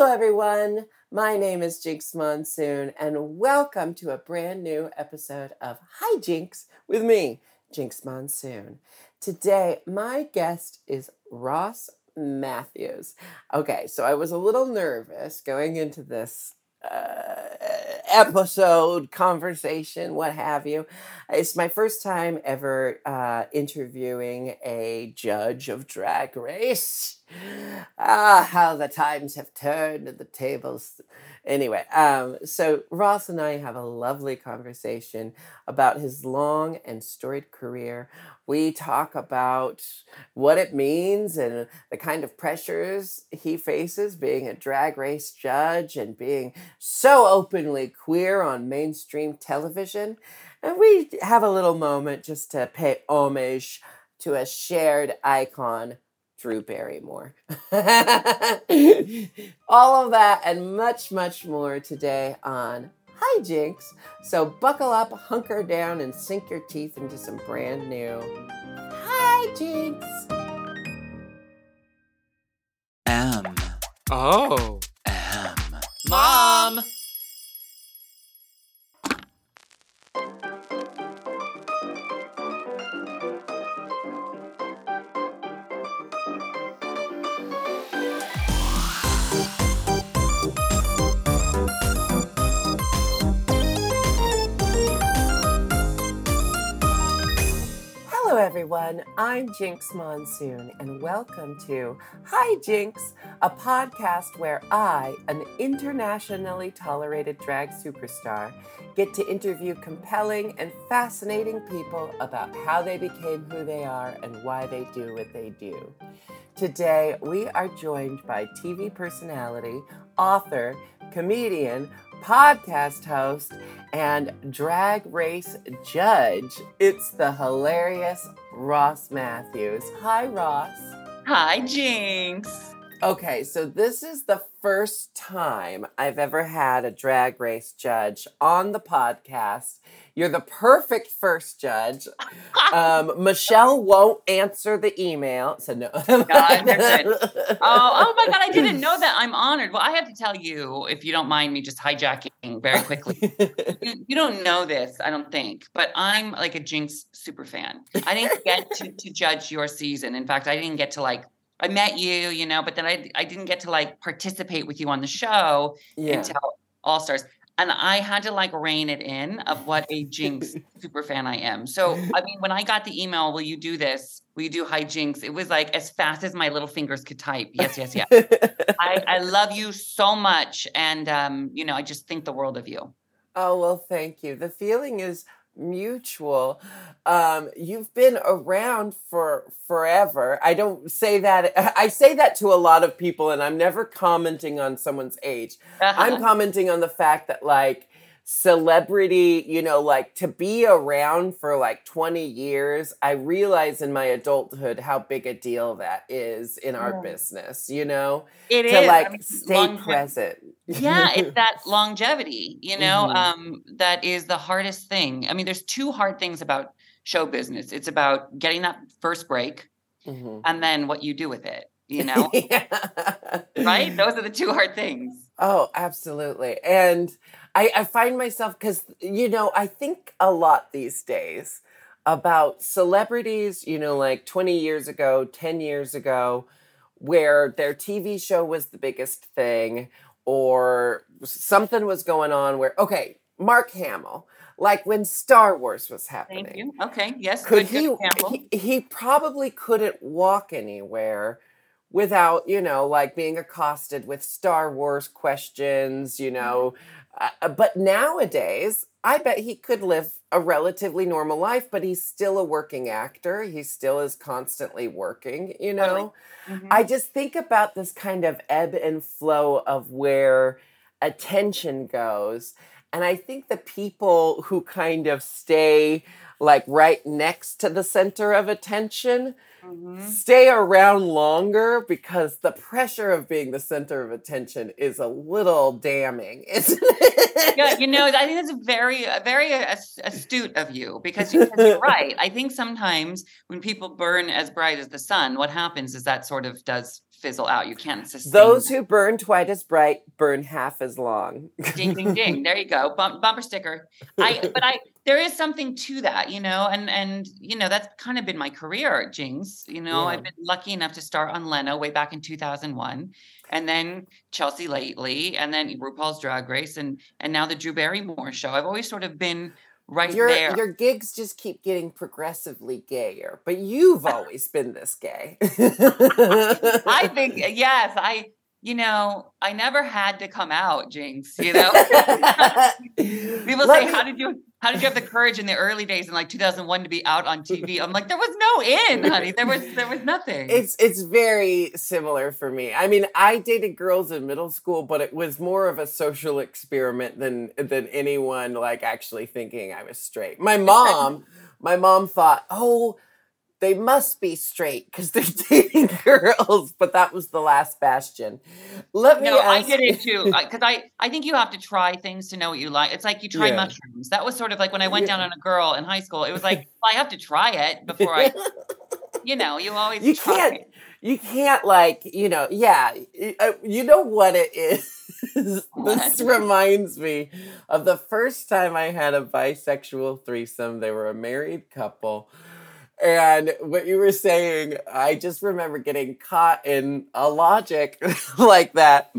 Hello, everyone. My name is Jinkx Monsoon, and welcome to a brand new episode of Hi Jinkx with me, Jinkx Monsoon. Today, my guest is Ross Matthews. Okay, so I was a little nervous going into this uh, episode, conversation, what have you. It's my first time ever uh, interviewing a judge of Drag Race. Ah, how the times have turned and the tables. Anyway, um, so Ross and I have a lovely conversation about his long and storied career. We talk about what it means and the kind of pressures he faces being a drag race judge and being so openly queer on mainstream television. And we have a little moment just to pay homage to a shared icon Drew Barrymore. All of that and much, much more today on Hi Jinkx. So buckle up, hunker down, and sink your teeth into some brand new Hi Jinkx. M. Oh. M. Mom! Everyone. I'm Jinkx Monsoon, and welcome to Hi Jinkx, a podcast where I, an internationally tolerated drag superstar, get to interview compelling and fascinating people about how they became who they are and why they do what they do. Today, we are joined by TV personality, author, comedian, podcast host, and drag race judge. It's the hilarious Ross Matthews. Hi, Ross. Hi, Jinkx. Okay, so this is the first time I've ever had a drag race judge on the podcast. You're the perfect first judge. Um, Michelle won't answer the email, so no. God, Oh, oh my God, I didn't know that. I'm honored. Well, I have to tell you, if you don't mind me just hijacking very quickly. you, you don't know this, I don't think, but I'm like a Jinkx super fan. I didn't get to, to judge your season. In fact, I didn't get to like, I met you, you know, but then I, I didn't get to like participate with you on the show yeah. until All Stars. And I had to like rein it in of what a Jinkx super fan I am. So, I mean, when I got the email, will you do this? Will you do Hi Jinkx? It was like as fast as my little fingers could type. Yes, yes, yes. I, I love you so much. And, um, you know, I just think the world of you. Oh, well, thank you. The feeling is mutual. Um, you've been around for forever. I don't say that, I say that to a lot of people, and I'm never commenting on someone's age. I'm Uh-huh. commenting on the fact that, like, celebrity, you know, like to be around for like 20 years, I realize in my adulthood how big a deal that is in our Yeah. business, you know, It is to like I mean, stay longe- present. yeah, it's that longevity, you know, Mhm. um, that is the hardest thing. I mean, there's two hard things about show business. It's about getting that first break Mhm. and then what you do with it, you know, right? Those are the two hard things. Oh, absolutely. And I, I find myself because, you know, I think a lot these days about celebrities, you know, like 20 years ago, 10 years ago, where their TV show was the biggest thing or something was going on where, okay, Mark Hamill, like when Star Wars was happening. Thank you. Okay. Yes. Could good, he, he he probably couldn't walk anywhere without you know like being accosted with star wars questions you know mm-hmm. Uh, but nowadays i bet he could live a relatively normal life but he's still a working actor he still is constantly working you know Mhm. I just think about this kind of ebb and flow of where attention goes. And I think the people who kind of stay like right next to the center of attention Mhm. stay around longer because the pressure of being the center of attention is a little damning, isn't it? yeah, you know, I think that's very, uh, very astute of you because you- 'cause you're right. I think sometimes when people burn as bright as the sun, what happens is that sort of does fizzle out. You can't sustain. Those who burn twice as bright burn half as long. ding ding ding. There you go. Bump, bumper sticker. I but I there is something to that, you know, and and you know that's kind of been my career, Jinkx. You know, Yeah. I've been lucky enough to start on Leno way back in 2001, and then Chelsea lately, and then RuPaul's Drag Race, and and now the Drew Barrymore show. I've always sort of been right your there. your gigs just keep getting progressively gayer, but you've always been this gay. I think yes, I you know I never had to come out, Jinkx. You know. People Let say, me- "How did you? How did you have the courage in the early days in like 2001 to be out on TV?" I'm like, "There was no in, honey. There was there was nothing." It's it's very similar for me. I mean, I dated girls in middle school, but it was more of a social experiment than than anyone like actually thinking I was straight. My mom, my mom thought, "Oh, they must be straight because they're dating girls," but that was the last bastion. Let me no, I get it too because I I think you have to try things to know what you like. It's like you try Yeah. mushrooms. That was sort of like when I went Yeah. down on a girl in high school. It was like well, I have to try it before I, you know, you always You try can't- you can't like you know yeah uh, you know what it is this reminds me of the first time i had a bisexual threesome they were a married couple and what you were saying i just remember getting caught in a logic like that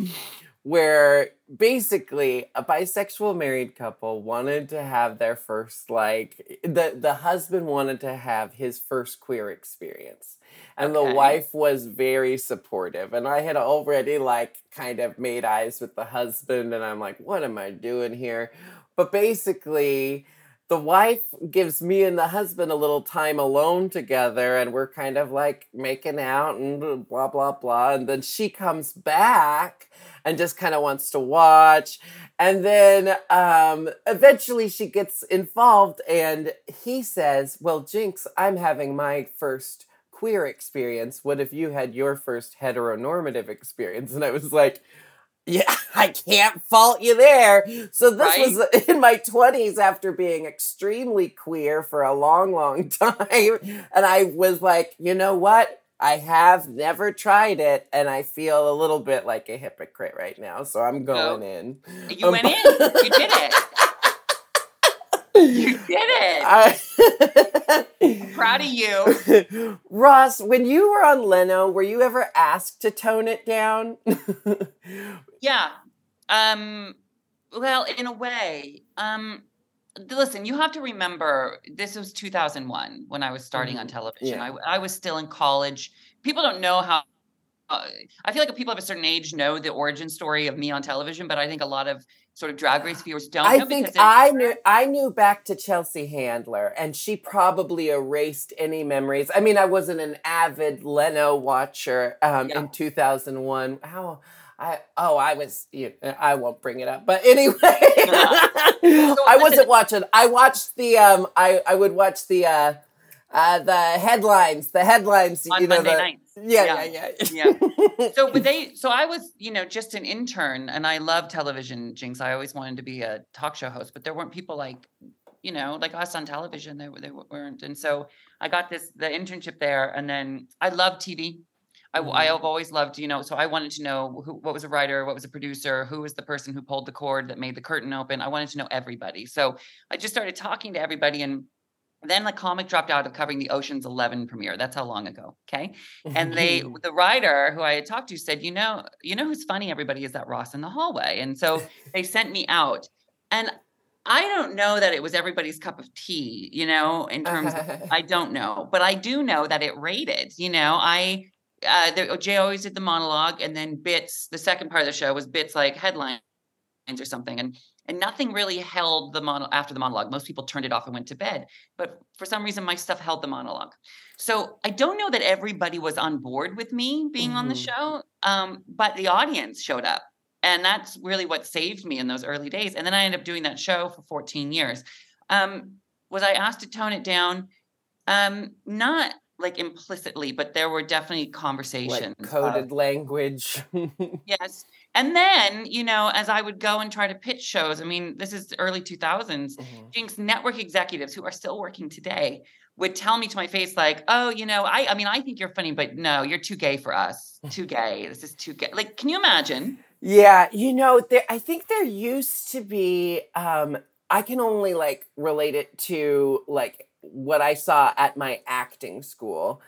where basically a bisexual married couple wanted to have their first like the the husband wanted to have his first queer experience. And Okay. the wife was very supportive. And i had already like kind of made eyes with the husband and i'm like what am i doing here? But basically the wife gives me and the husband a little time alone together and we're kind of like making out and blah blah blah and then she comes back and just kind of wants to watch and then um, eventually she gets involved and he says well jinkx i'm having my first queer experience. What if you had your first heteronormative experience? And i was like yeah, I can't fault you there. So this was in my 20s after being extremely queer for a long, long time. And I was like, you know what? I have never tried it, and I feel a little bit like a hypocrite right now. So I'm going in. You Um, went in. You did it. You did it. I- am Proud of you. Ross, when you were on Leno, were you ever asked to tone it down? Yeah. Um well, in a way. Um listen, you have to remember this was 2001 when I was starting on Mhm. television. Yeah. I, I was still in college. People don't know how uh, I feel like people of a certain age know the origin story of me on television, but I think a lot of sort of drag race viewers don't I know think I knew I knew back to Chelsea Handler, and she probably erased any memories. I mean, I wasn't an avid Leno watcher um, Yeah. in two thousand one. How I oh I was you, I won't bring it up, but anyway, I wasn't watching. I watched the um I I would watch the uh uh the headlines the headlines on you know Monday the, nights. yeah yeah yeah Yeah. So, but they, so I was, you know, just an intern and I love television, Jinkx. I always wanted to be a talk show host, but there weren't people like, you know, like us on television. They, they weren't. And so I got this, the internship there. And then I love TV. I, w- I mm-hmm. have always loved, you know, so I wanted to know who, what was a writer, what was a producer, who was the person who pulled the cord that made the curtain open. I wanted to know everybody. So I just started talking to everybody and then the comic dropped out of covering the Ocean's 11 premiere. That's how long ago. Okay and they mm-hmm. the writer who i had talked to said you know you know who's funny everybody is that ross in the hallway and so they sent me out and i don't know that it was everybody's cup of tea you know in terms of, i don't know but i do know that it rated you know i uh the, jay always did the monologue and then bits the second part of the show was bits like headlines or something and and nothing really held the mono after the monologue most people turned it off and went to bed but for some reason my stuff held the monologue so I don't know that everybody was on board with me being on the Mhm. show, um, but the audience showed up. And that's really what saved me in those early days. And then I ended up doing that show for 14 years. Um, was I asked to tone it down? Um, not like implicitly, but there were definitely conversations. like of- coded language. yes. And then, you know, as I would go and try to pitch shows, I mean, this is early 2000s, Mhm. Jinkx network executives who are still working today would tell me to my face like, "Oh, you know, I I mean, I think you're funny, but no, you're too gay for us. Too gay. This is too gay." Like, can you imagine? Yeah, you know, there I think there used to be um I can only like relate it to like what I saw at my acting school.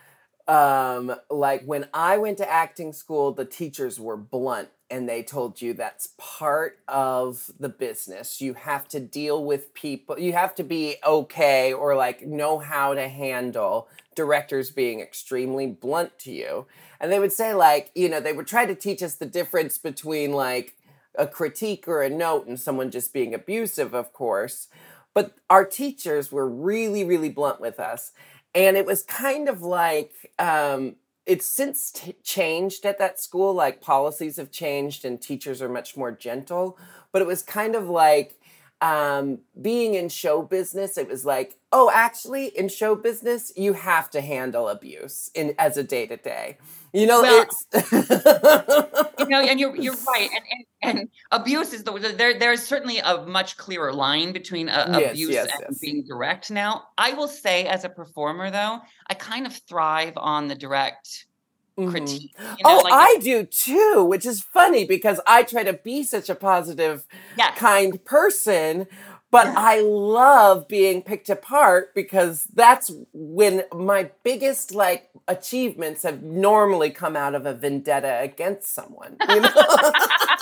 Um like when I went to acting school, the teachers were blunt and they told you that's part of the business. You have to deal with people. You have to be okay or like know how to handle directors being extremely blunt to you. And they would say like, you know, they would try to teach us the difference between like a critique or a note and someone just being abusive, of course. But our teachers were really, really blunt with us. And it was kind of like um, it's since t- changed at that school like policies have changed and teachers are much more gentle but it was kind of like um, being in show business it was like oh actually in show business you have to handle abuse in as a day to day you know Well, it's you know, and you're you're right. And and, and abuse is the there. There's certainly a much clearer line between uh, Yes, abuse yes, and yes. being direct. Now, I will say, as a performer, though, I kind of thrive on the direct Mhm. critique. You know, oh like i do too which is funny because i try to be such a positive yes, kind person but. I love being picked apart because that's when my biggest like achievements have normally come out of a vendetta against someone. You know?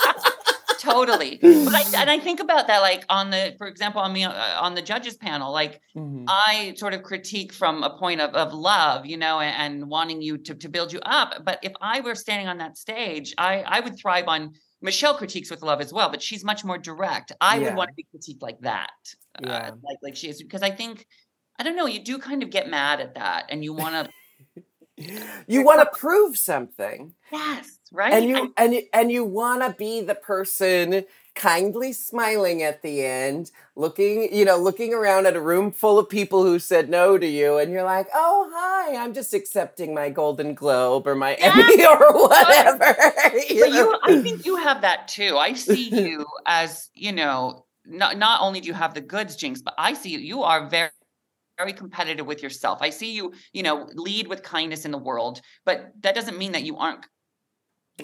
totally. But I, and I think about that, like on the, for example, on me uh, on the judges panel, like Mhm. I sort of critique from a point of, of love, you know, and, and wanting you to, to build you up. But if I were standing on that stage, I, I would thrive on Michelle critiques with love as well, but she's much more direct. I Yeah. would want to be critiqued like that, Yeah. uh, like like she is, because I think I don't know, you do kind of get mad at that, and you want to, You want to prove something. yes, right, And you and you, and you want to be the person kindly smiling at the end, looking, you know, looking around at a room full of people who said no to you and you're like, "Oh, hi, I'm just accepting my Golden Globe or my Yeah. Emmy or whatever." you but you i think you have that too i see you as you know not, not only do you have the goods jinkx but i see you you are very very competitive with yourself i see you you know lead with kindness in the world but that doesn't mean that you aren't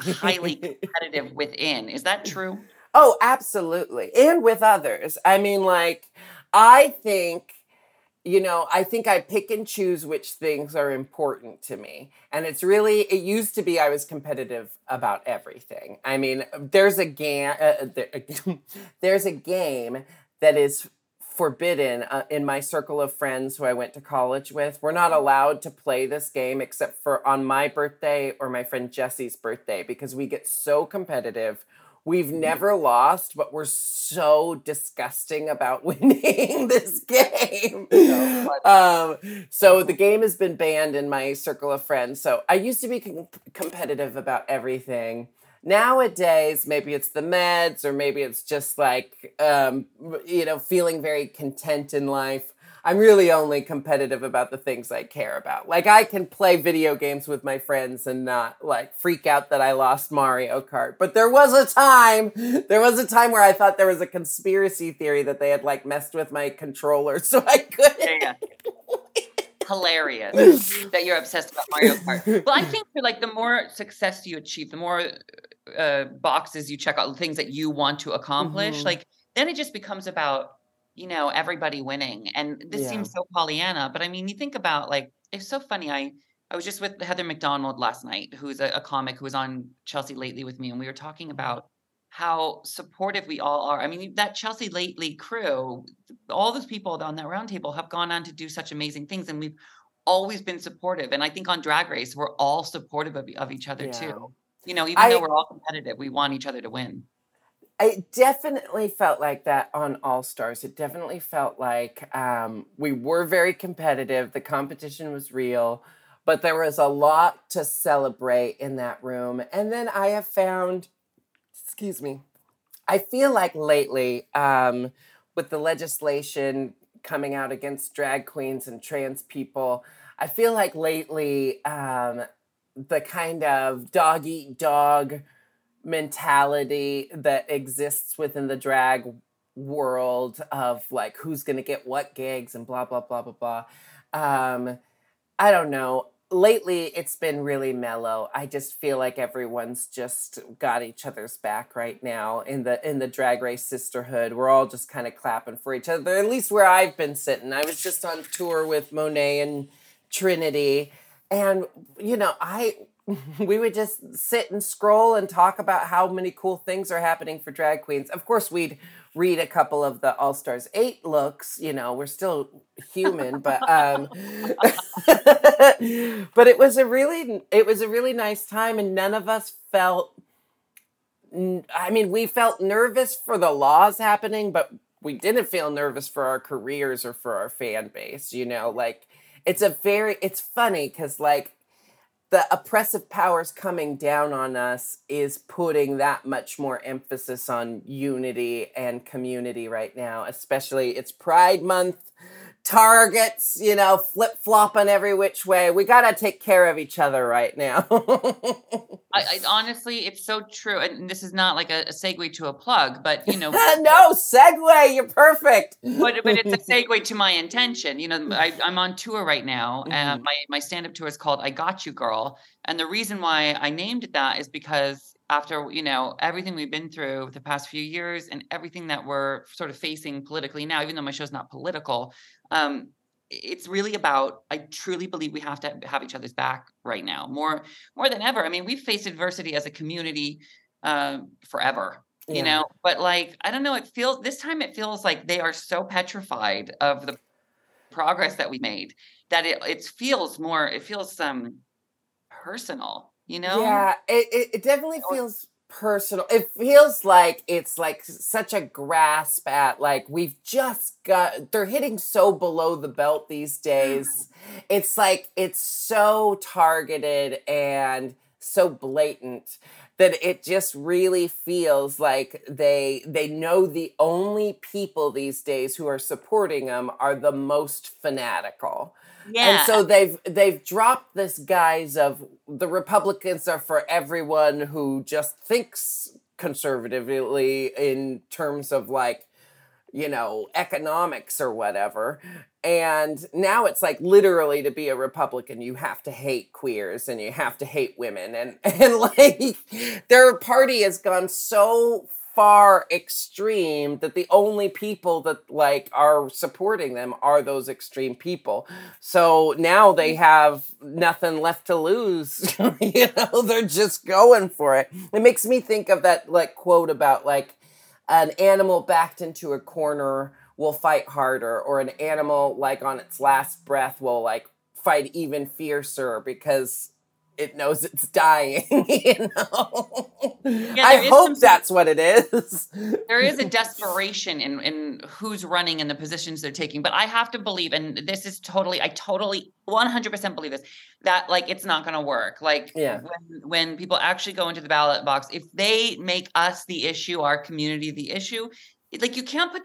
highly competitive within is that true Oh, absolutely. And with others. I mean, like, I think, you know, I think I pick and choose which things are important to me. And it's really, it used to be I was competitive about everything. I mean, there's a game, uh, there, there's a game that is forbidden uh, in my circle of friends who I went to college with. We're not allowed to play this game except for on my birthday or my friend Jesse's birthday because we get so competitive. We've never lost, but we're so disgusting about winning this game. Um, so the game has been banned in my circle of friends. So I used to be com- competitive about everything. Nowadays, maybe it's the meds, or maybe it's just like, um, you know, feeling very content in life. I'm really only competitive about the things I care about. Like I can play video games with my friends and not like freak out that I lost Mario Kart. But there was a time, there was a time where I thought there was a conspiracy theory that they had like messed with my controller so I couldn't. yeah. Hilarious that you're obsessed about mario kart well i think for like the more success you achieve the more uh, boxes you check out the things that you want to accomplish Mhm. like then it just becomes about you know everybody winning and this Yeah. seems so pollyanna but i mean you think about like it's so funny i i was just with heather mcdonald last night who's a, a comic who was on chelsea lately with me and we were talking about how supportive we all are i mean that chelsea lately crew all those people on that roundtable have gone on to do such amazing things and we've always been supportive and i think on drag race we're all supportive of, of each other Yeah. too you know even I- though we're all competitive we want each other to win I definitely felt like that on All Stars. It definitely felt like um, we were very competitive. The competition was real, but there was a lot to celebrate in that room. And then I have found, excuse me, I feel like lately, um, with the legislation coming out against drag queens and trans people, I feel like lately um, the kind of dog eat dog mentality that exists within the drag world of like who's going to get what gigs and blah blah blah blah blah um, I don't know. Lately, it's been really mellow. I just feel like everyone's just got each other's back right now in the in the drag race sisterhood. We're all just kind of clapping for each other. At least where I've been sitting. I was just on tour with Monet and Trinity, and you know, I we would just sit and scroll and talk about how many cool things are happening for drag queens. Of course, we'd read a couple of the All Stars 8 looks, you know, we're still human, but um but it was a really it was a really nice time and none of us felt I mean, we felt nervous for the laws happening, but we didn't feel nervous for our careers or for our fan base, you know, like it's a very it's funny cuz like the oppressive powers coming down on us is putting that much more emphasis on unity and community right now, especially it's Pride Month targets, you know, flip flopping every which way. We got to take care of each other right now. I, I, honestly, it's so true. And this is not like a, a segue to a plug, but you know, no segue. You're perfect. but but it's a segue to my intention. You know, I, am on tour right now, mm-hmm. and my my stand up tour is called "I Got You, Girl." And the reason why I named it that is because after you know everything we've been through the past few years and everything that we're sort of facing politically now even though my show's not political um, it's really about i truly believe we have to have each other's back right now more more than ever. I mean we've faced adversity as a community uh, forever you know? But like i don't know it feels this time it feels like they are so petrified of the progress that we made that it it feels more it feels um personal you know? Yeah it, it, it definitely feels personal it feels like it's like such a grasp at like we've just got they're hitting so below the belt these days. Mm-hmm. It's like it's so targeted and so blatant that it just really feels like they they know the only people these days who are supporting them are the most fanatical yeah. And so they've they've dropped this guise of the Republicans are for everyone who just thinks conservatively in terms of like you know economics or whatever and now it's like literally to be a republican you have to hate queers and you have to hate women and and like their party has gone so far extreme that the only people that like are supporting them are those extreme people. So now they mm. have nothing left to lose. you know, they're just going for it. It makes me think of that like quote about like an animal backed into a corner will fight harder or an animal like on its last breath will like fight even fiercer because it knows it's dying. You know, yeah, I hope some, that's what it is. there is a desperation in in who's running and the positions they're taking, but I have to believe, and this is totally, I totally, one hundred percent believe this that like it's not going to work. Like yeah. when when people actually go into the ballot box, if they make us the issue, our community the issue, like you can't put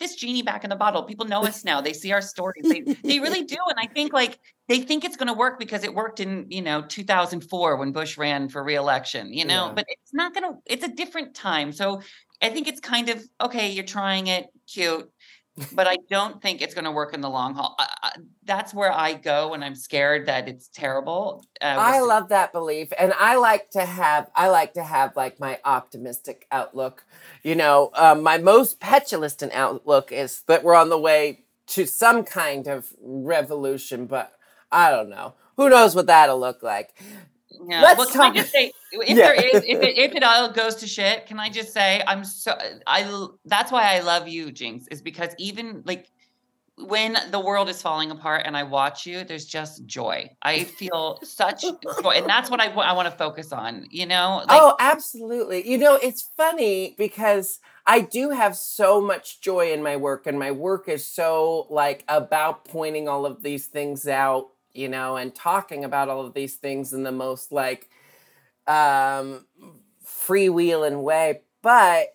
this genie back in the bottle. People know us now. They see our stories. They, they really do. And I think like they think it's going to work because it worked in, you know, 2004 when Bush ran for reelection, you know, yeah. but it's not going to, it's a different time. So I think it's kind of, okay, you're trying it, cute but I don't think it's going to work in the long haul. I, I, that's where I go when I'm scared that it's terrible. Uh, I love that belief, and I like to have I like to have like my optimistic outlook. You know, um, my most petulant outlook is that we're on the way to some kind of revolution, but I don't know. Who knows what that'll look like? Yeah. Let's well, can talk. I just say if yeah. there is if it, if it all goes to shit, can I just say I'm so I that's why I love you, Jinkx, is because even like when the world is falling apart and I watch you, there's just joy. I feel such joy, and that's what I I want to focus on. You know? Like, oh, absolutely. You know, it's funny because I do have so much joy in my work, and my work is so like about pointing all of these things out you know, and talking about all of these things in the most like um, freewheeling way. But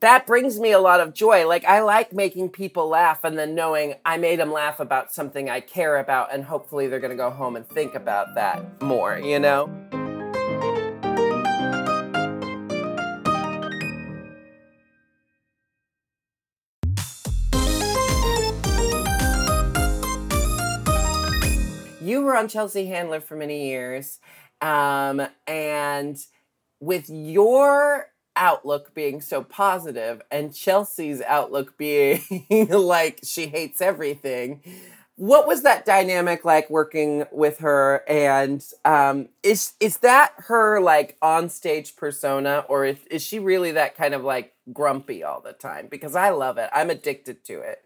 that brings me a lot of joy. Like, I like making people laugh and then knowing I made them laugh about something I care about, and hopefully they're going to go home and think about that more, you know? Were on Chelsea Handler for many years, um, and with your outlook being so positive and Chelsea's outlook being like she hates everything. What was that dynamic like working with her? And um, is is that her like on stage persona, or is, is she really that kind of like grumpy all the time? Because I love it. I'm addicted to it.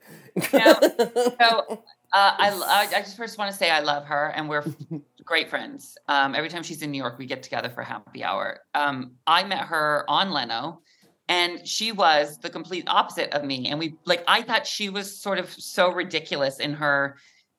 Yeah. so uh, I, I just first want to say I love her, and we're great friends. Um, every time she's in New York, we get together for happy hour. Um, I met her on Leno, and she was the complete opposite of me. And we like I thought she was sort of so ridiculous in her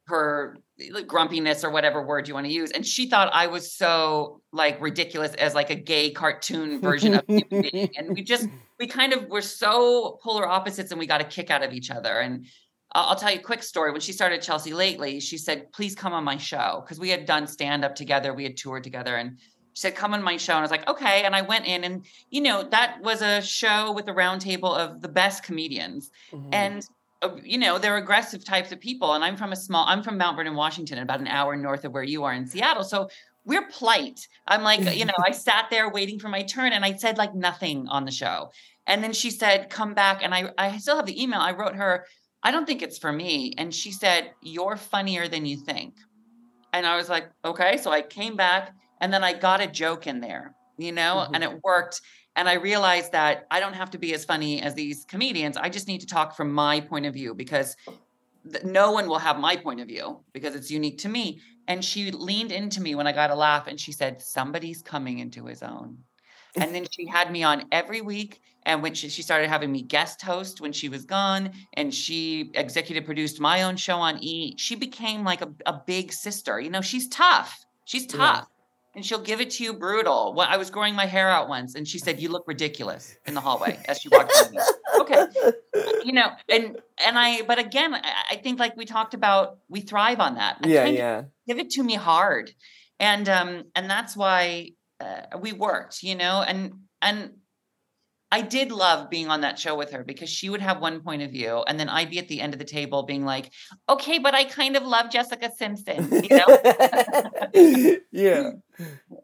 her like, grumpiness or whatever word you want to use, and she thought I was so like ridiculous as like a gay cartoon version of human being. And we just we kind of were so polar opposites, and we got a kick out of each other. And I'll tell you a quick story. When she started Chelsea lately, she said, please come on my show. Because we had done stand up together, we had toured together. And she said, come on my show. And I was like, okay. And I went in, and, you know, that was a show with a roundtable of the best comedians. Mm-hmm. And, uh, you know, they're aggressive types of people. And I'm from a small, I'm from Mount Vernon, Washington, about an hour north of where you are in Seattle. So we're polite. I'm like, you know, I sat there waiting for my turn and I said like nothing on the show. And then she said, come back. And I, I still have the email. I wrote her, I don't think it's for me. And she said, You're funnier than you think. And I was like, Okay. So I came back and then I got a joke in there, you know, mm-hmm. and it worked. And I realized that I don't have to be as funny as these comedians. I just need to talk from my point of view because th- no one will have my point of view because it's unique to me. And she leaned into me when I got a laugh and she said, Somebody's coming into his own. And then she had me on every week and when she, she started having me guest host when she was gone and she executive produced my own show on e. She became like a, a big sister you know she's tough she's tough. Yeah. and she'll give it to you brutal. Well, i was growing my hair out once and she said you look ridiculous in the hallway as she walked by me okay. You know and and i but again I, I think like we talked about we thrive on that. Yeah yeah. give it to me hard. And um and that's why uh, we worked you know and and I did love being on that show with her because she would have one point of view, and then I'd be at the end of the table being like, "Okay, but I kind of love Jessica Simpson," you know? yeah.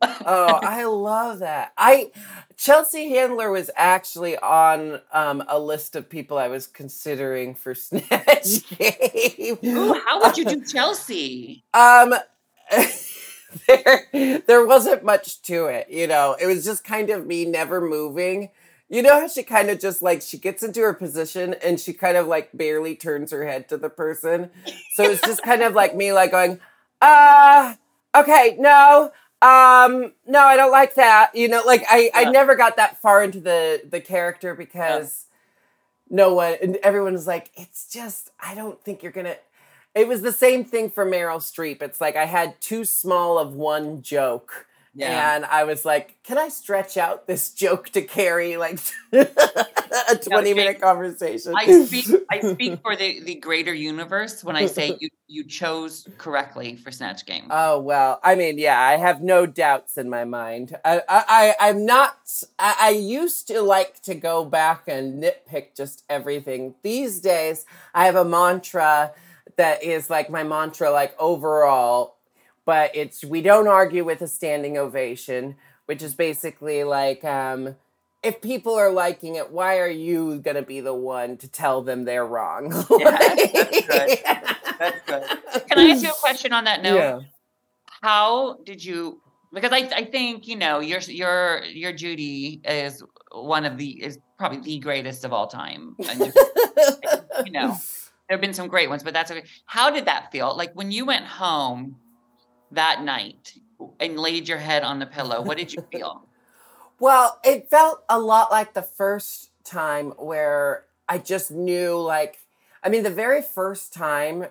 Oh, I love that. I Chelsea Handler was actually on um, a list of people I was considering for Snatch Game. Ooh, how would you do Chelsea? Um. there, there wasn't much to it, you know. It was just kind of me never moving you know how she kind of just like she gets into her position and she kind of like barely turns her head to the person. So it's just kind of like me like going, uh, okay, no, um, no, I don't like that. You know, like I, yeah. I never got that far into the the character because yeah. no one and everyone was like, it's just I don't think you're gonna it was the same thing for Meryl Streep. It's like I had too small of one joke yeah. And I was like, can I stretch out this joke to carry like a 20 no, minute conversation? I speak I speak for the, the greater universe when I say you you chose correctly for Snatch Game. Oh well, I mean, yeah, I have no doubts in my mind. I I, I am not I, I used to like to go back and nitpick just everything. These days I have a mantra that is like my mantra like overall but it's we don't argue with a standing ovation, which is basically like um, if people are liking it, why are you gonna be the one to tell them they're wrong? yeah, that's good. That's good. Can I ask you a question on that note? Yeah. How did you? Because I, I think you know your your your Judy is one of the is probably the greatest of all time. And, you know, there have been some great ones, but that's okay. How did that feel? Like when you went home that night and laid your head on the pillow, what did you feel? well, it felt a lot like the first time where I just knew, like, I mean, the very first time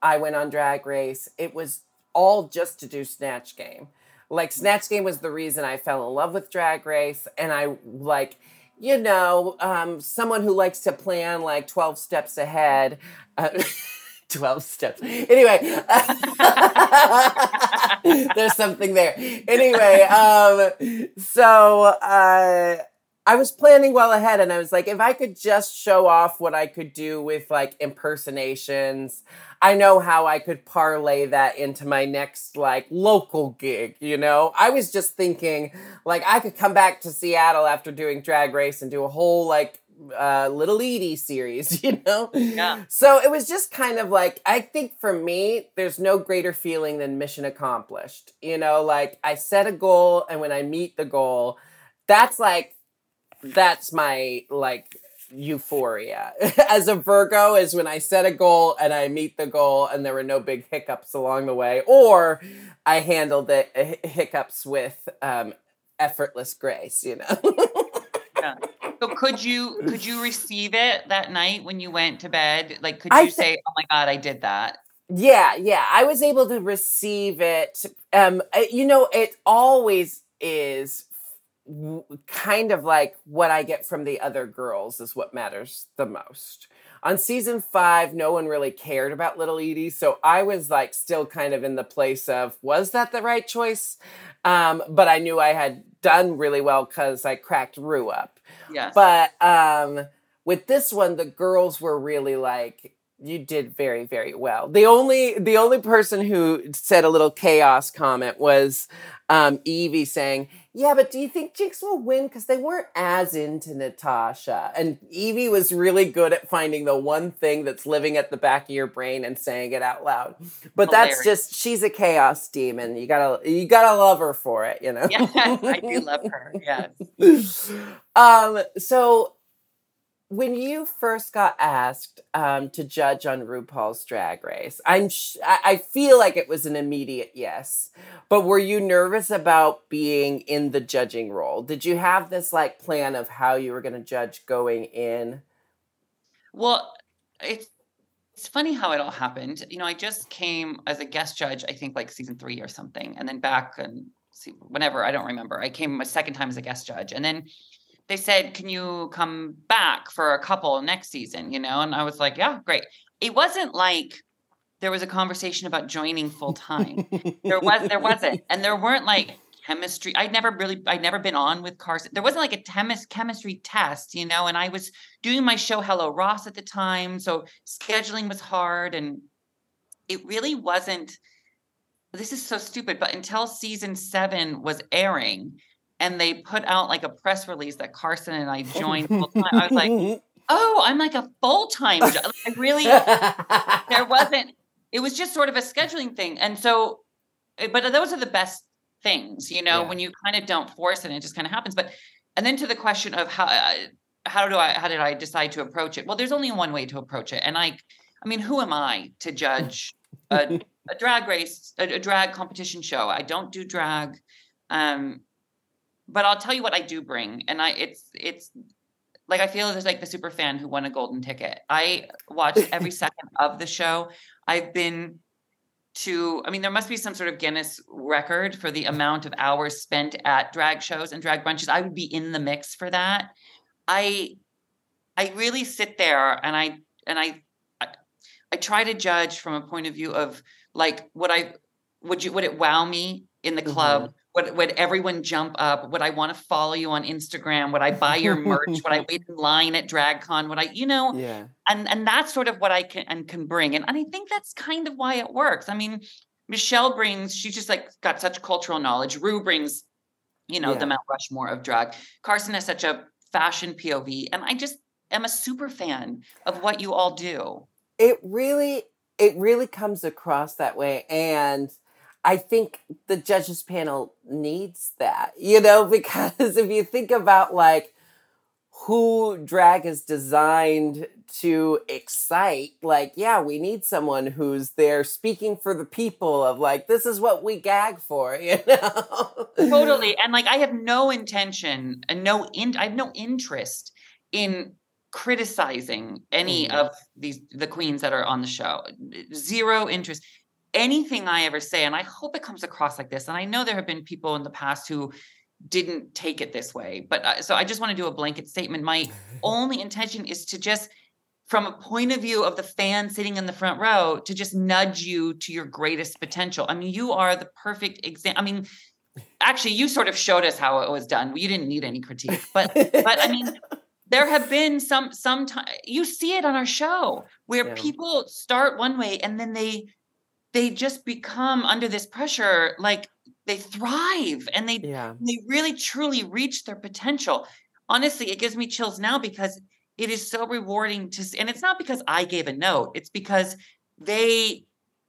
I went on Drag Race, it was all just to do Snatch Game. Like, Snatch Game was the reason I fell in love with Drag Race, and I, like, you know, um, someone who likes to plan like 12 steps ahead. Uh, 12 steps. Anyway, there's something there. Anyway, um, so uh, I was planning well ahead and I was like, if I could just show off what I could do with like impersonations, I know how I could parlay that into my next like local gig, you know? I was just thinking like I could come back to Seattle after doing Drag Race and do a whole like uh, Little Edie series, you know? Yeah. So it was just kind of like, I think for me, there's no greater feeling than mission accomplished. You know, like I set a goal and when I meet the goal, that's like, that's my like euphoria as a Virgo is when I set a goal and I meet the goal and there were no big hiccups along the way, or I handled the uh, hiccups with um, effortless grace, you know. yeah. So could you could you receive it that night when you went to bed? Like could you thi- say, "Oh my god, I did that"? Yeah, yeah, I was able to receive it. Um, you know, it always is kind of like what I get from the other girls is what matters the most. On season five, no one really cared about Little Edie, so I was like still kind of in the place of was that the right choice? Um, but I knew I had done really well because I cracked Ru up. Yes. But um, with this one, the girls were really like, "You did very, very well." The only the only person who said a little chaos comment was um, Yvie saying, "Yeah, but do you think Jinkx will win? Because they weren't as into Natasha." And Yvie was really good at finding the one thing that's living at the back of your brain and saying it out loud. But that's just she's a chaos demon. You gotta you gotta love her for it. You know. yes, I do love her. yeah um, so when you first got asked um, to judge on RuPaul's Drag Race, I'm sh- I feel like it was an immediate yes. But were you nervous about being in the judging role? Did you have this like plan of how you were going to judge going in? Well, it's it's funny how it all happened. You know, I just came as a guest judge, I think like season three or something, and then back and see whenever I don't remember. I came a second time as a guest judge, and then they said, "Can you come back for a couple next season?" You know, and I was like, "Yeah, great." It wasn't like there was a conversation about joining full time. there was there wasn't, and there weren't like chemistry. I'd never really I'd never been on with Carson. There wasn't like a chemis- chemistry test, you know, and I was doing my show Hello Ross at the time, so scheduling was hard and it really wasn't this is so stupid, but until season 7 was airing and they put out like a press release that Carson and I joined I was like, "Oh, I'm like a full-time job." I really there wasn't it was just sort of a scheduling thing. And so eh, but those are the best things you know Yeah. when you kind of don't force it and it just kind of happens. But and then to the question of how uh, how do i how did i decide to approach it? Well there's only one way to approach it. And i i mean who am i to judge a, a drag race a, a drag competition show? I don't do drag. Um but i'll tell you what i do bring and i it's it's like I feel there's like the super fan who won a golden ticket. I watch every second of the show. I've been to, I mean, there must be some sort of Guinness record for the amount of hours spent at drag shows and drag brunches. I would be in the mix for that. I, I really sit there and I, and I, I, I try to judge from a point of view of like, would I, would you, would it wow me in the mm-hmm. club? Would, would everyone jump up? Would I want to follow you on Instagram? Would I buy your merch? would I wait in line at DragCon? Would I, you know, yeah. and and that's sort of what I can and can bring. And, and I think that's kind of why it works. I mean, Michelle brings, she's just like got such cultural knowledge. Ru brings, you know, Yeah. the Mount Rushmore of drag. Carson has such a fashion POV. And I just am a super fan of what you all do. it really it really comes across that way and i think the judges panel needs that you know because if you think about like who drag is designed to excite like yeah we need someone who's there speaking for the people of like this is what we gag for you know? Totally and like i have no intention and no in i have no interest in criticizing any Mhm. of these the queens that are on the show. Zero interest anything i ever say and i hope it comes across like this and i know there have been people in the past who didn't take it this way but uh, so i just want to do a blanket statement my only intention is to just from a point of view of the fan sitting in the front row to just nudge you to your greatest potential i mean you are the perfect example i mean actually you sort of showed us how it was done. You didn't need any critique, but but I mean, there have been some some time you see it on our show where Yeah. people start one way and then they they just become under this pressure like they thrive and they Yeah. they really truly reach their potential. Honestly, it gives me chills now because it is so rewarding to see. And it's not because I gave a note, it's because they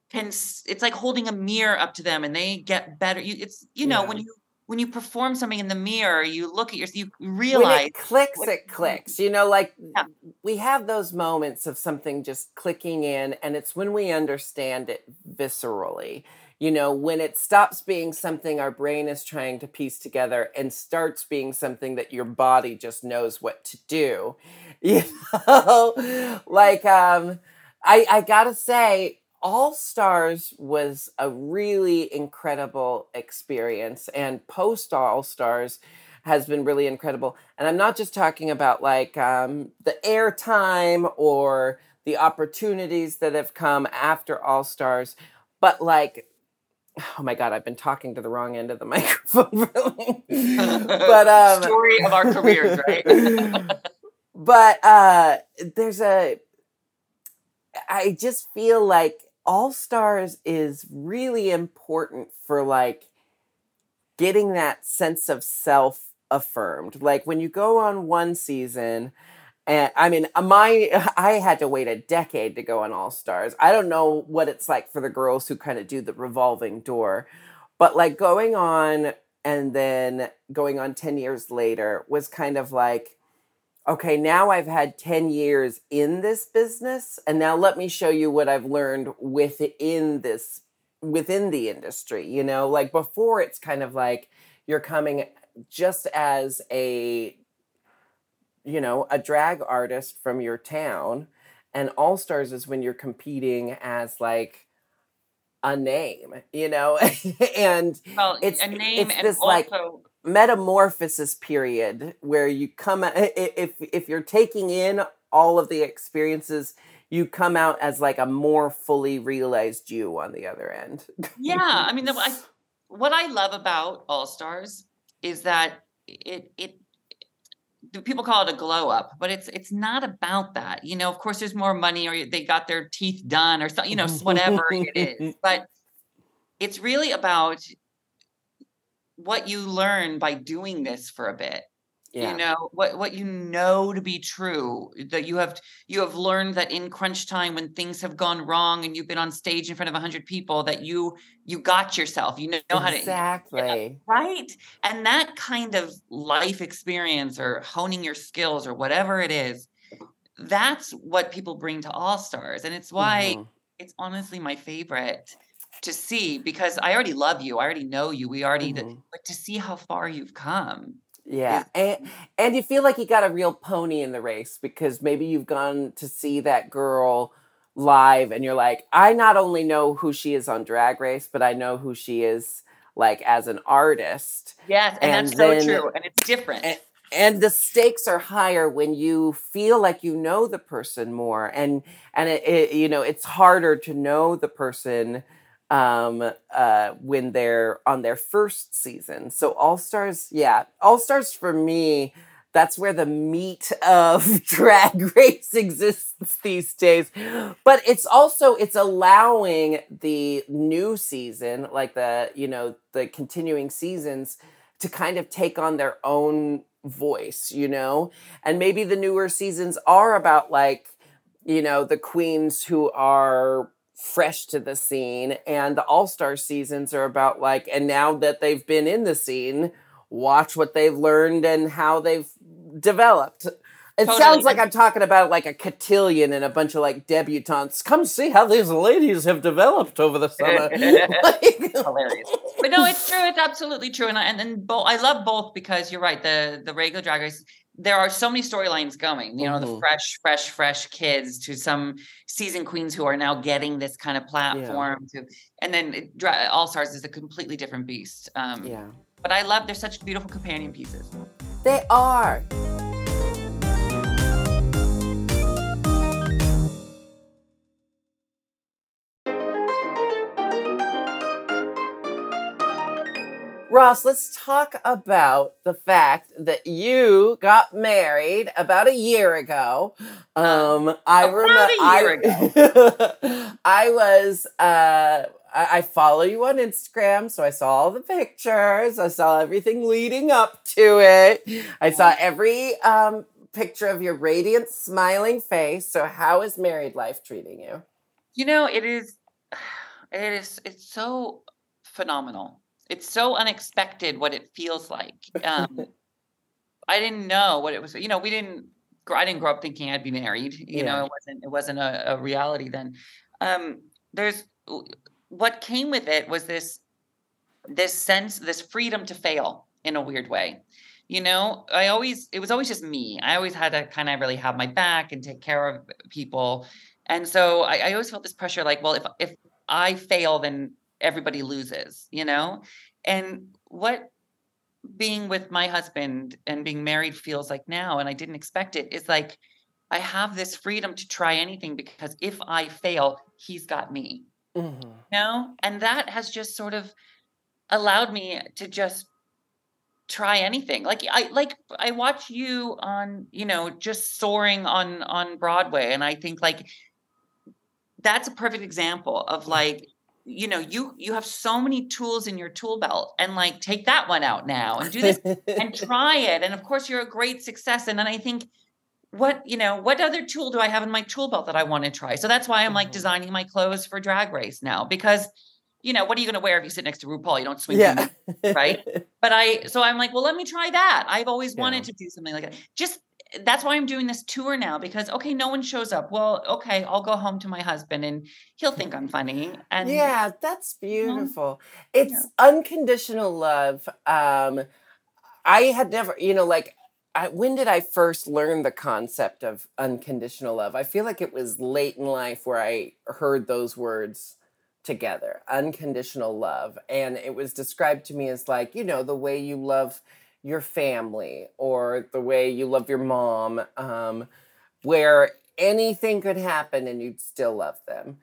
can, it's like holding a mirror up to them and they get better. You, it's, you know, Yeah. when you, when you perform something in the mirror, you look at yourself, you When realize, it clicks, what- it clicks. You know, like Yeah. we have those moments of something just clicking in, and it's when we understand it viscerally. You know, when it stops being something our brain is trying to piece together and starts being something that your body just knows what to do. You know, like um, I I gotta say, All Stars was a really incredible experience, and post All Stars has been really incredible. And I'm not just talking about like um, the airtime or the opportunities that have come after All Stars, but like, oh my God, I've been talking to the wrong end of the microphone. really. but um, story of our careers, right? but uh, there's a, I just feel like All Stars is really important for like getting that sense of self affirmed. Like when you go on one season, and I mean, my I had to wait a decade to go on All Stars. I don't know what it's like for the girls who kind of do the revolving door, but like going on and then going on 10 years later was kind of like okay, now I've had 10 years in this business and now let me show you what I've learned within this within the industry, you know? Like before it's kind of like you're coming just as a you know, a drag artist from your town and All Stars is when you're competing as like a name, you know? and well, It's- a name it's and this, like, also metamorphosis period where you come if if you're taking in all of the experiences you come out as like a more fully realized you on the other end yeah i mean the, I, what i love about all stars is that it it people call it a glow up? But it's it's not about that. You know of course there's more money or they got their teeth done or something you know whatever it is. But it's really about what you learn by doing this for a bit yeah. you know what what you know to be true that you have you have learned that in crunch time when things have gone wrong and you've been on stage in front of 100 people that you you got yourself you know, know how to exactly. right? And that kind of life experience or honing your skills or whatever it is that's what people bring to all stars and it's why Mhm. it's honestly my favorite to see because i already love you i already know you we already Mhm. but to see how far you've come yeah and and you feel like you got a real pony in the race because maybe you've gone to see that girl live and you're like i not only know who she is on drag race but i know who she is like as an artist Yes, and, And that's so true, and it's different. and- and the stakes are higher when you feel like you know the person more and and it, it you know it's harder to know the person um uh when they're on their first season so all stars yeah all stars for me that's where the meat of drag race exists these days but it's also it's allowing the new season like the you know the continuing seasons to kind of take on their own voice, you know? And maybe the newer seasons are about like, you know, the queens who are fresh to the scene and the all-star seasons are about like and now that they've been in the scene watch what they've learned and how they've developed it Totally. sounds like i'm talking about like a cotillion and a bunch of like debutantes come see how these ladies have developed over the summer Like- Hilarious. But no, it's true. It's absolutely true, and I, and then both. I love both because you're right. The the regular Drag Race. There are so many storylines going. You know, the Mhm. fresh, fresh, fresh kids to some season queens who are now getting this kind of platform. To and then it- All Stars is a completely different beast. Um, yeah But I love. They're such beautiful companion pieces. They are. Ross, let's talk about the fact that you got married about a year ago. Um, I remember a year I, I was uh, I, I follow you on Instagram, so I saw all the pictures. I saw everything leading up to it. I saw every um, picture of your radiant, smiling face. So, how is married life treating you? You know, it is it is it's so phenomenal. It's so unexpected what it feels like. Um I didn't know what it was. You know, we didn't I didn't grow up thinking I'd be married. You Yeah. know, it wasn't it wasn't a, a reality then. Um there's what came with it was this this sense, this freedom to fail in a weird way. You know, I always it was always just me. I always had to kind of really have my back and take care of people. And so I, I always felt this pressure like, well, if if I fail, then everybody loses, you know? And what being with my husband and being married feels like now, and I didn't expect it, is like I have this freedom to try anything because if I fail, he's got me Mhm. you know and that has just sort of allowed me to just try anything like i like i watch you on you know just soaring on on broadway and i think like that's a perfect example of like you know you you have so many tools in your tool belt and like take that one out now and do this and try it and of course you're a great success and then i think what you know what other tool do i have in my tool belt that i want to try so that's why i'm like Mhm. designing my clothes for drag race now because you know what are you going to wear if you sit next to rupaul you don't swing yeah. right? but i so i'm like well let me try that i've always Yeah. wanted to do something like that just that's why i'm doing this tour now because okay no one shows up well okay i'll go home to my husband and he'll think i'm funny and yeah, that's know? beautiful. It's unconditional love. Um, I had never, you know, like, I, when did I first learn the concept of unconditional love? I feel like it was late in life where I heard those words together unconditional love. And it was described to me as like, you know, the way you love your family or the way you love your mom, um, where anything could happen and you'd still love them.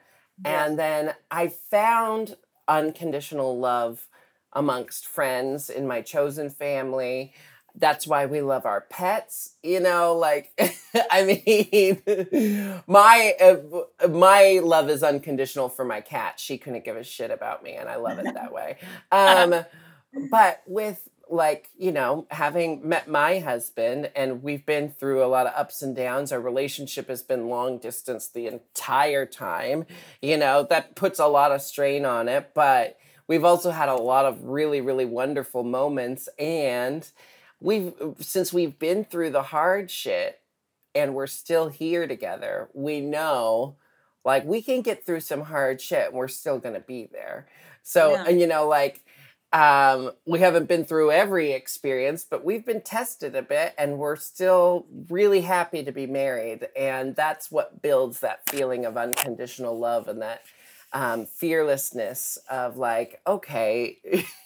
Yes. And then I found unconditional love amongst friends in my chosen family. That's why we love our pets, you know, like I mean my uh, my love is unconditional for my cat. She couldn't give a shit about me and I love it that way. Um but with like you know having met my husband and we've been through a lot of ups and downs our relationship has been long distance the entire time you know that puts a lot of strain on it but we've also had a lot of really really wonderful moments and we've since we've been through the hard shit and we're still here together we know like we can get through some hard shit and we're still going to be there so Yeah. and you know like um we haven't been through every experience but we've been tested a bit and we're still really happy to be married and that's what builds that feeling of unconditional love and that um, fearlessness of like okay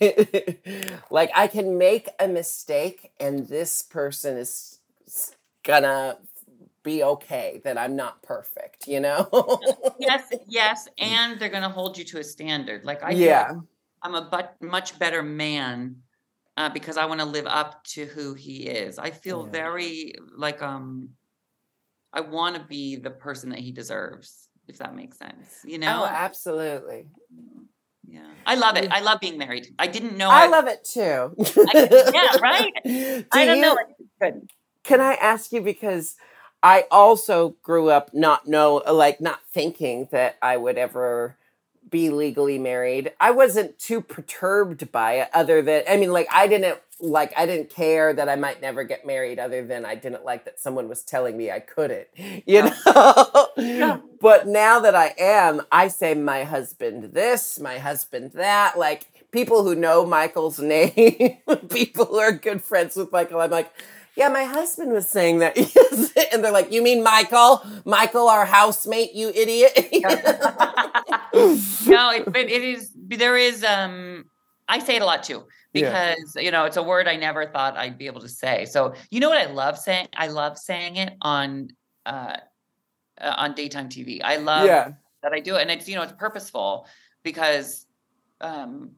like i can make a mistake and this person is gonna be okay that i'm not perfect you know? Yes yes and they're going to hold you to a standard like i like yeah I'm a but much better man uh, because I want to live up to who he is. I feel Yeah. very like um I want to be the person that he deserves, if that makes sense. You know? oh absolutely yeah. I love it. I love being married. I didn't know i love it too I- yeah, right? Do I don't know. you- I good. can I ask you because I also grew up not know like not thinking that I would ever be legally married. I wasn't too perturbed by it other than I mean like I didn't like I didn't care that I might never get married other than I didn't like that someone was telling me I couldn't. You know? Yeah. But now that I am, I say my husband this, my husband that, like people who know Michael's name, people who are good friends with Michael, I'm like, yeah, my husband was saying that. and they're like, you mean Michael? Michael, our housemate, you idiot. no, it, but it is there is um I say it a lot too Yeah. because you know it's a word I never thought I'd be able to say. So you know what I love saying? I love saying it on uh, uh on daytime TV. I love yeah. that I do it, and it's you know it's purposeful because um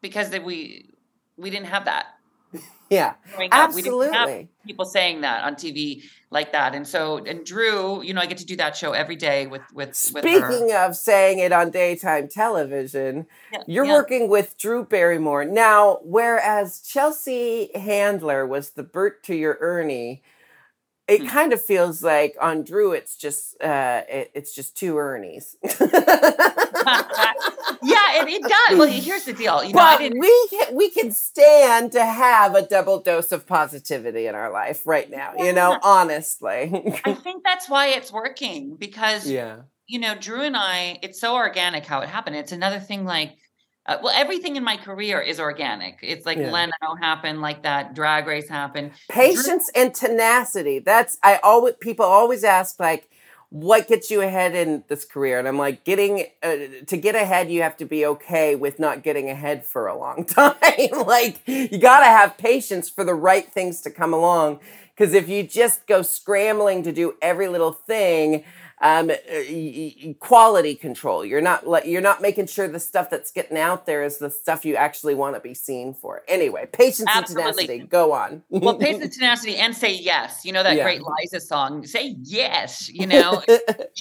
because that we we didn't have that. Yeah, growing. We have absolutely. people saying that on TV like that. And so and Drew, you know, I get to do that show every day with with with her. Speaking of saying it on daytime television, Yeah, you're yeah. working with Drew Barrymore. Now, whereas Chelsea Handler was the Bert to your Ernie, it Hmm. kind of feels like on Drew it's just uh it, it's just two Ernies. yeah, it, it does. Well, here's the deal. You know, but we can, we can stand to have a double dose of positivity in our life right now, you know, honestly. I think that's why it's working because yeah. you know, Drew and I, it's so organic how it happened. It's another thing like, uh, well, everything in my career is organic. It's like Yeah. Leno happened, like that drag race happened. patience and tenacity that's i always people always ask like what gets you ahead in this career and i'm like getting uh, to get ahead you have to be okay with not getting ahead for a long time like you got to have patience for the right things to come along because if you just go scrambling to do every little thing um, uh, quality control. You're not like you're not making sure the stuff that's getting out there is the stuff you actually want to be seen for. Anyway, patience Absolutely. and tenacity. Go on. Well, patience, tenacity, and say yes. You know that Yeah. great Liza song. Say yes. You know,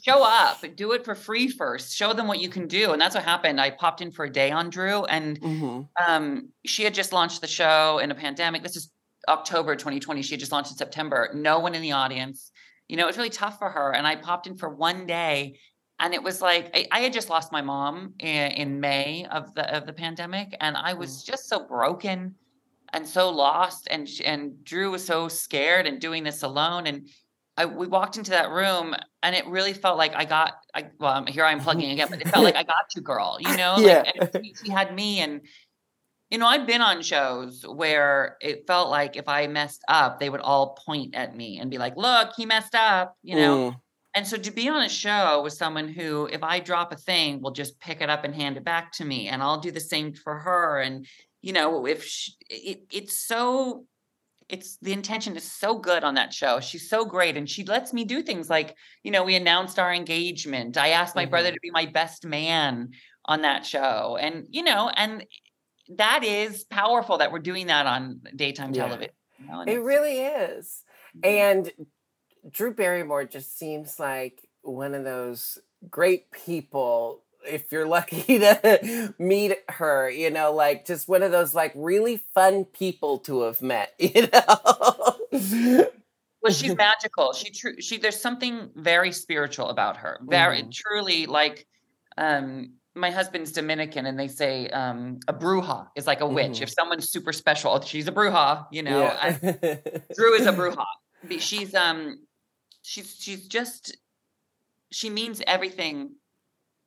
show up. Do it for free first. Show them what you can do, and that's what happened. I popped in for a day on Drew, and Mhm. um, she had just launched the show in a pandemic. This is October 2020. She had just launched in September. No one in the audience. You know, it was really tough for her. And I popped in for one day, and it was like I, I had just lost my mom in, in May of the of the pandemic, and I was mm. just so broken and so lost. And and Drew was so scared and doing this alone. And I, we walked into that room, and it really felt like I got. I well, here I'm plugging again, but it felt like I got you, girl. You know, Yeah. like she had me and you know, I've been on shows where it felt like if I messed up, they would all point at me and be like, look, he messed up, you know? Mm. And so to be on a show with someone who, if I drop a thing, will just pick it up and hand it back to me, and I'll do the same for her. And, you know, if she, it, it's so, it's the intention is so good on that show. She's so great. And she lets me do things like, you know, we announced our engagement. I asked my brother Mhm. to be my best man on that show. And, you know, and that is powerful that we're doing that on daytime Yeah. television. you know, It really is. Mhm. And Drew Barrymore just seems like one of those great people. If you're lucky to meet her, you know, like just one of those like really fun people to have met, you know. Well, she's magical. She true. She there's something very spiritual about her. Very Mhm. truly like. Um, my husband's Dominican, and they say um, a bruja is like a witch. Mhm. If someone's super special, oh, she's a bruja. You know, yeah. and Drew is a bruja. She's um, she's she's just she means everything.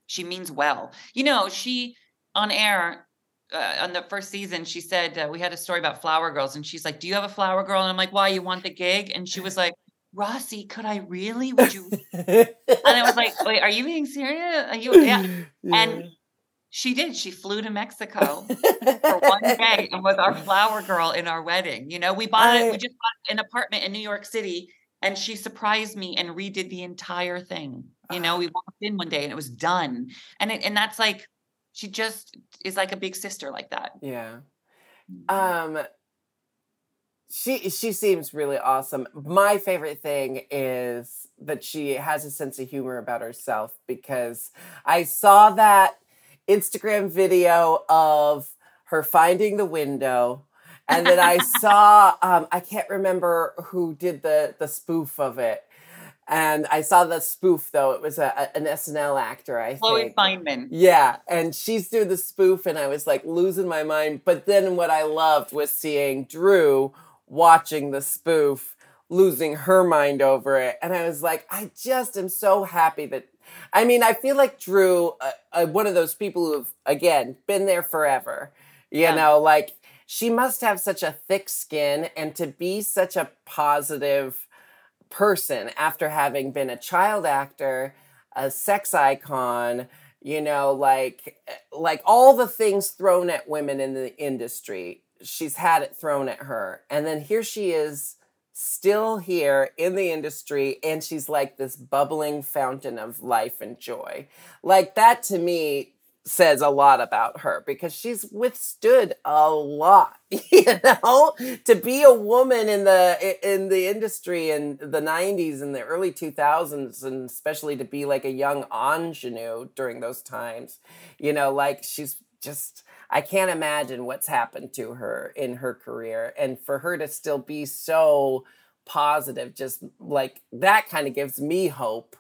She means well. You know, she on air uh, on the first season, she said uh, we had a story about flower girls, and she's like, "Do you have a flower girl?" And I'm like, "Why? You want the gig?" And she was like, "Rossi, could I really? Would you?" and I was like, "Wait, are you being serious? Are you?" Yeah. And she did. She flew to Mexico for one day and was our flower girl in our wedding. You know, we bought it. We just bought an apartment in New York City, and she surprised me and redid the entire thing. You know, we walked in one day and it was done, and it, and that's like she just is like a big sister like that. yeah. Um she she seems really awesome. My favorite thing is that she has a sense of humor about herself because I saw that Instagram video of her finding the window and then I saw um I can't remember who did the the spoof of it. And I saw the spoof though. It was a, an SNL actor, I Chloe think. Fineman. Yeah, and she's doing the spoof, and I was like losing my mind. But then what I loved was seeing Drew watching the spoof, losing her mind over it. And I was like, I just am so happy that. I mean, I feel like Drew, uh, uh, one of those people who've, again, been there forever. You Yeah. know, like she must have such a thick skin and to be such a positive person after having been a child actor, a sex icon, you know, like like all the things thrown at women in the industry. She's had it thrown at her. And then here she is still here in the industry and she's like this bubbling fountain of life and joy. Like that to me says a lot about her because she's withstood a lot you know to be a woman in the in the industry in the 90s and the early 2000s and especially to be like a young ingenue during those times you know like she's just i can't imagine what's happened to her in her career and for her to still be so positive just like that kind of gives me hope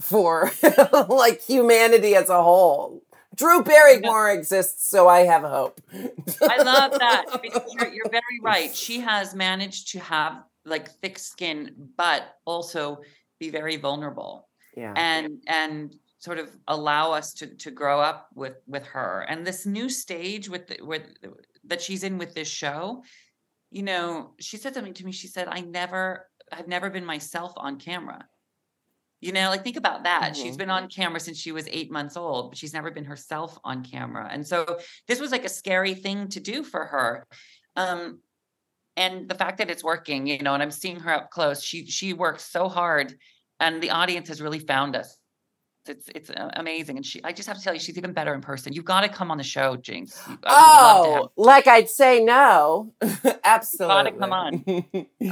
for like humanity as a whole Drew Barrymore exists, so I have hope. I love that you're, you're very right. She has managed to have like thick skin, but also be very vulnerable. Yeah. And and sort of allow us to to grow up with with her and this new stage with the, with that she's in with this show you know she said something to me she said i never i've never been myself on camera you know, like think about that. Mm-hmm. She's been on camera since she was eight months old, but she's never been herself on camera. And so this was like a scary thing to do for her. Um, and the fact that it's working, you know, and I'm seeing her up close, she she works so hard, and the audience has really found us. It's it's uh, amazing, and she. I just have to tell you, she's even better in person. You've got to come on the show, Jinkx. Oh, like I'd say no, absolutely. got to come on.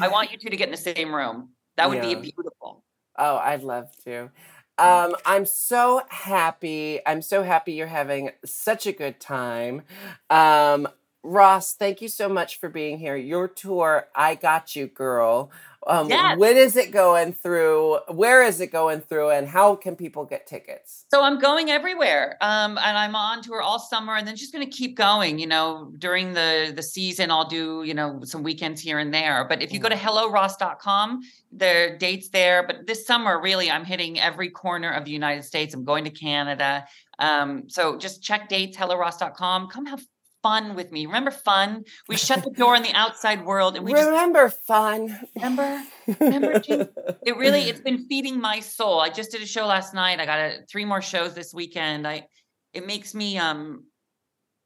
I want you two to get in the same room. That would yeah. be beautiful. Oh, I'd love to. Um, I'm so happy. I'm so happy you're having such a good time. Um, Ross, thank you so much for being here. Your tour, I Got You Girl, um, yes. When is it going through? Where is it going through? And how can people get tickets? So I'm going everywhere, um, and I'm on tour all summer, and then just going to keep going. You know, during the the season, I'll do you know some weekends here and there. But if you go to mm. helloross.com, there are dates there. But this summer, really, I'm hitting every corner of the United States. I'm going to Canada. Um, so just check dates, helloross.com. Come have fun with me. Remember fun? We shut the door on the outside world and we remember just, fun. Remember? Remember? it really it's been feeding my soul. I just did a show last night. I got a, three more shows this weekend. I it makes me um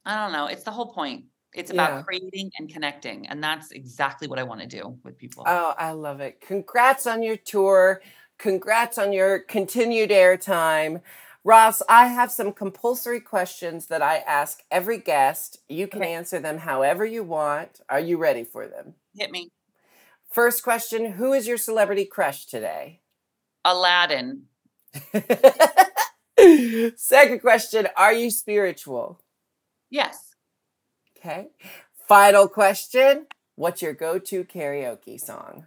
I don't know. It's the whole point. It's about yeah. creating and connecting. And that's exactly what I want to do with people. Oh, I love it. Congrats on your tour. Congrats on your continued airtime. Ross, I have some compulsory questions that I ask every guest. You can okay. answer them however you want. Are you ready for them? Hit me. First question Who is your celebrity crush today? Aladdin. Second question Are you spiritual? Yes. Okay. Final question What's your go to karaoke song?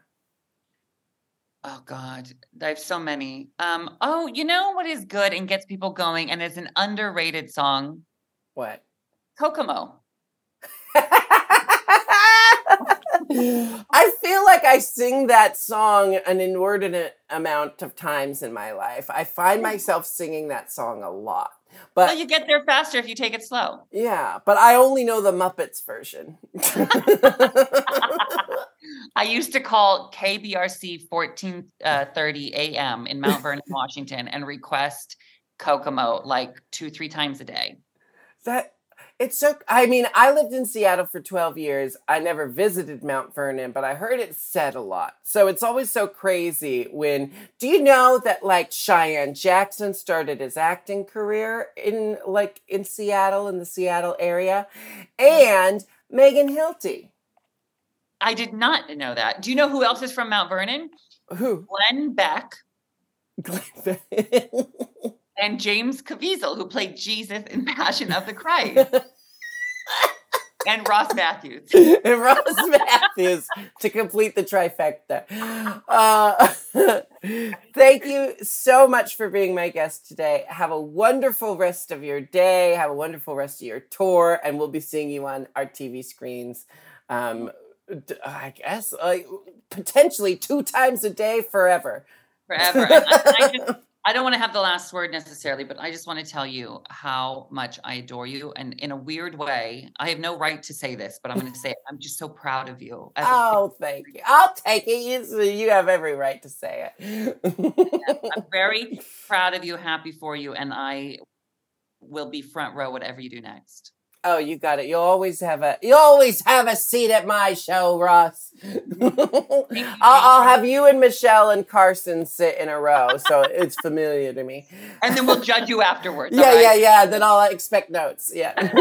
Oh God, I have so many. Um, oh, you know what is good and gets people going, and it's an underrated song. What? Kokomo. I feel like I sing that song an inordinate amount of times in my life. I find myself singing that song a lot. But well, you get there faster if you take it slow. Yeah, but I only know the Muppets version. I used to call KBRC 1430 uh, AM in Mount Vernon, Washington, and request Kokomo like two, three times a day. That it's so. I mean, I lived in Seattle for 12 years. I never visited Mount Vernon, but I heard it said a lot. So it's always so crazy when. Do you know that like Cheyenne Jackson started his acting career in like in Seattle in the Seattle area, and Megan Hilty. I did not know that. Do you know who else is from Mount Vernon? Who? Glenn Beck. Glenn Beck. and James Caviezel, who played Jesus in Passion of the Christ. and Ross Matthews. and Ross Mathews to complete the trifecta. Uh, thank you so much for being my guest today. Have a wonderful rest of your day. Have a wonderful rest of your tour, and we'll be seeing you on our TV screens um, I guess like potentially two times a day forever. Forever. I, I, just, I don't want to have the last word necessarily, but I just want to tell you how much I adore you. And in a weird way, I have no right to say this, but I'm going to say it. I'm just so proud of you. Oh, thank you. I'll take it. You, you have every right to say it. I'm very proud of you, happy for you, and I will be front row whatever you do next. Oh, you got it. You always have a you always have a seat at my show, Ross. I'll, I'll have you and Michelle and Carson sit in a row, so it's familiar to me. And then we'll judge you afterwards. Yeah, right? yeah, yeah. Then I'll expect notes. Yeah.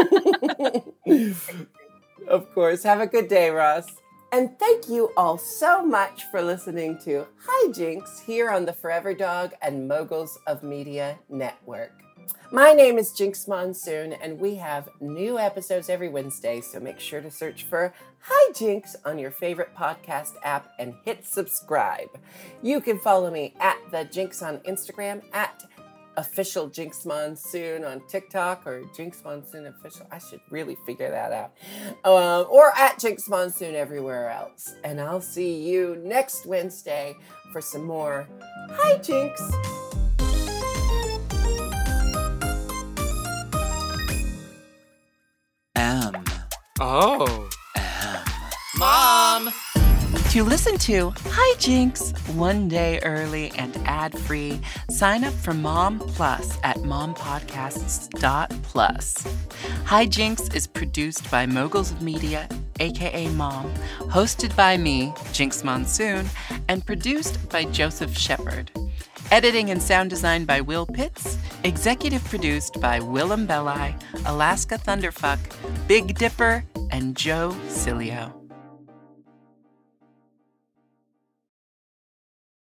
of course. Have a good day, Ross. And thank you all so much for listening to Hi Jinkx here on the Forever Dog and Moguls of Media Network. My name is Jinkx Monsoon, and we have new episodes every Wednesday, so make sure to search for Hi Jinkx on your favorite podcast app and hit subscribe. You can follow me at the Jinkx on Instagram, at official Jinkx Monsoon on TikTok or Jinkx Monsoon official. I should really figure that out. Um, or at Jinkx Monsoon everywhere else. And I'll see you next Wednesday for some more Hi Jinkx. Oh. M. Mom. To listen to Hi Jinkx one day early and ad free, sign up for Mom Plus at mompodcasts.plus. Hi Jinkx is produced by Moguls of Media, aka Mom, hosted by me, Jinkx Monsoon, and produced by Joseph Shepard. Editing and sound design by Will Pitts, executive produced by Willam Belli, Alaska Thunderfuck, Big Dipper, and Joe Cilio.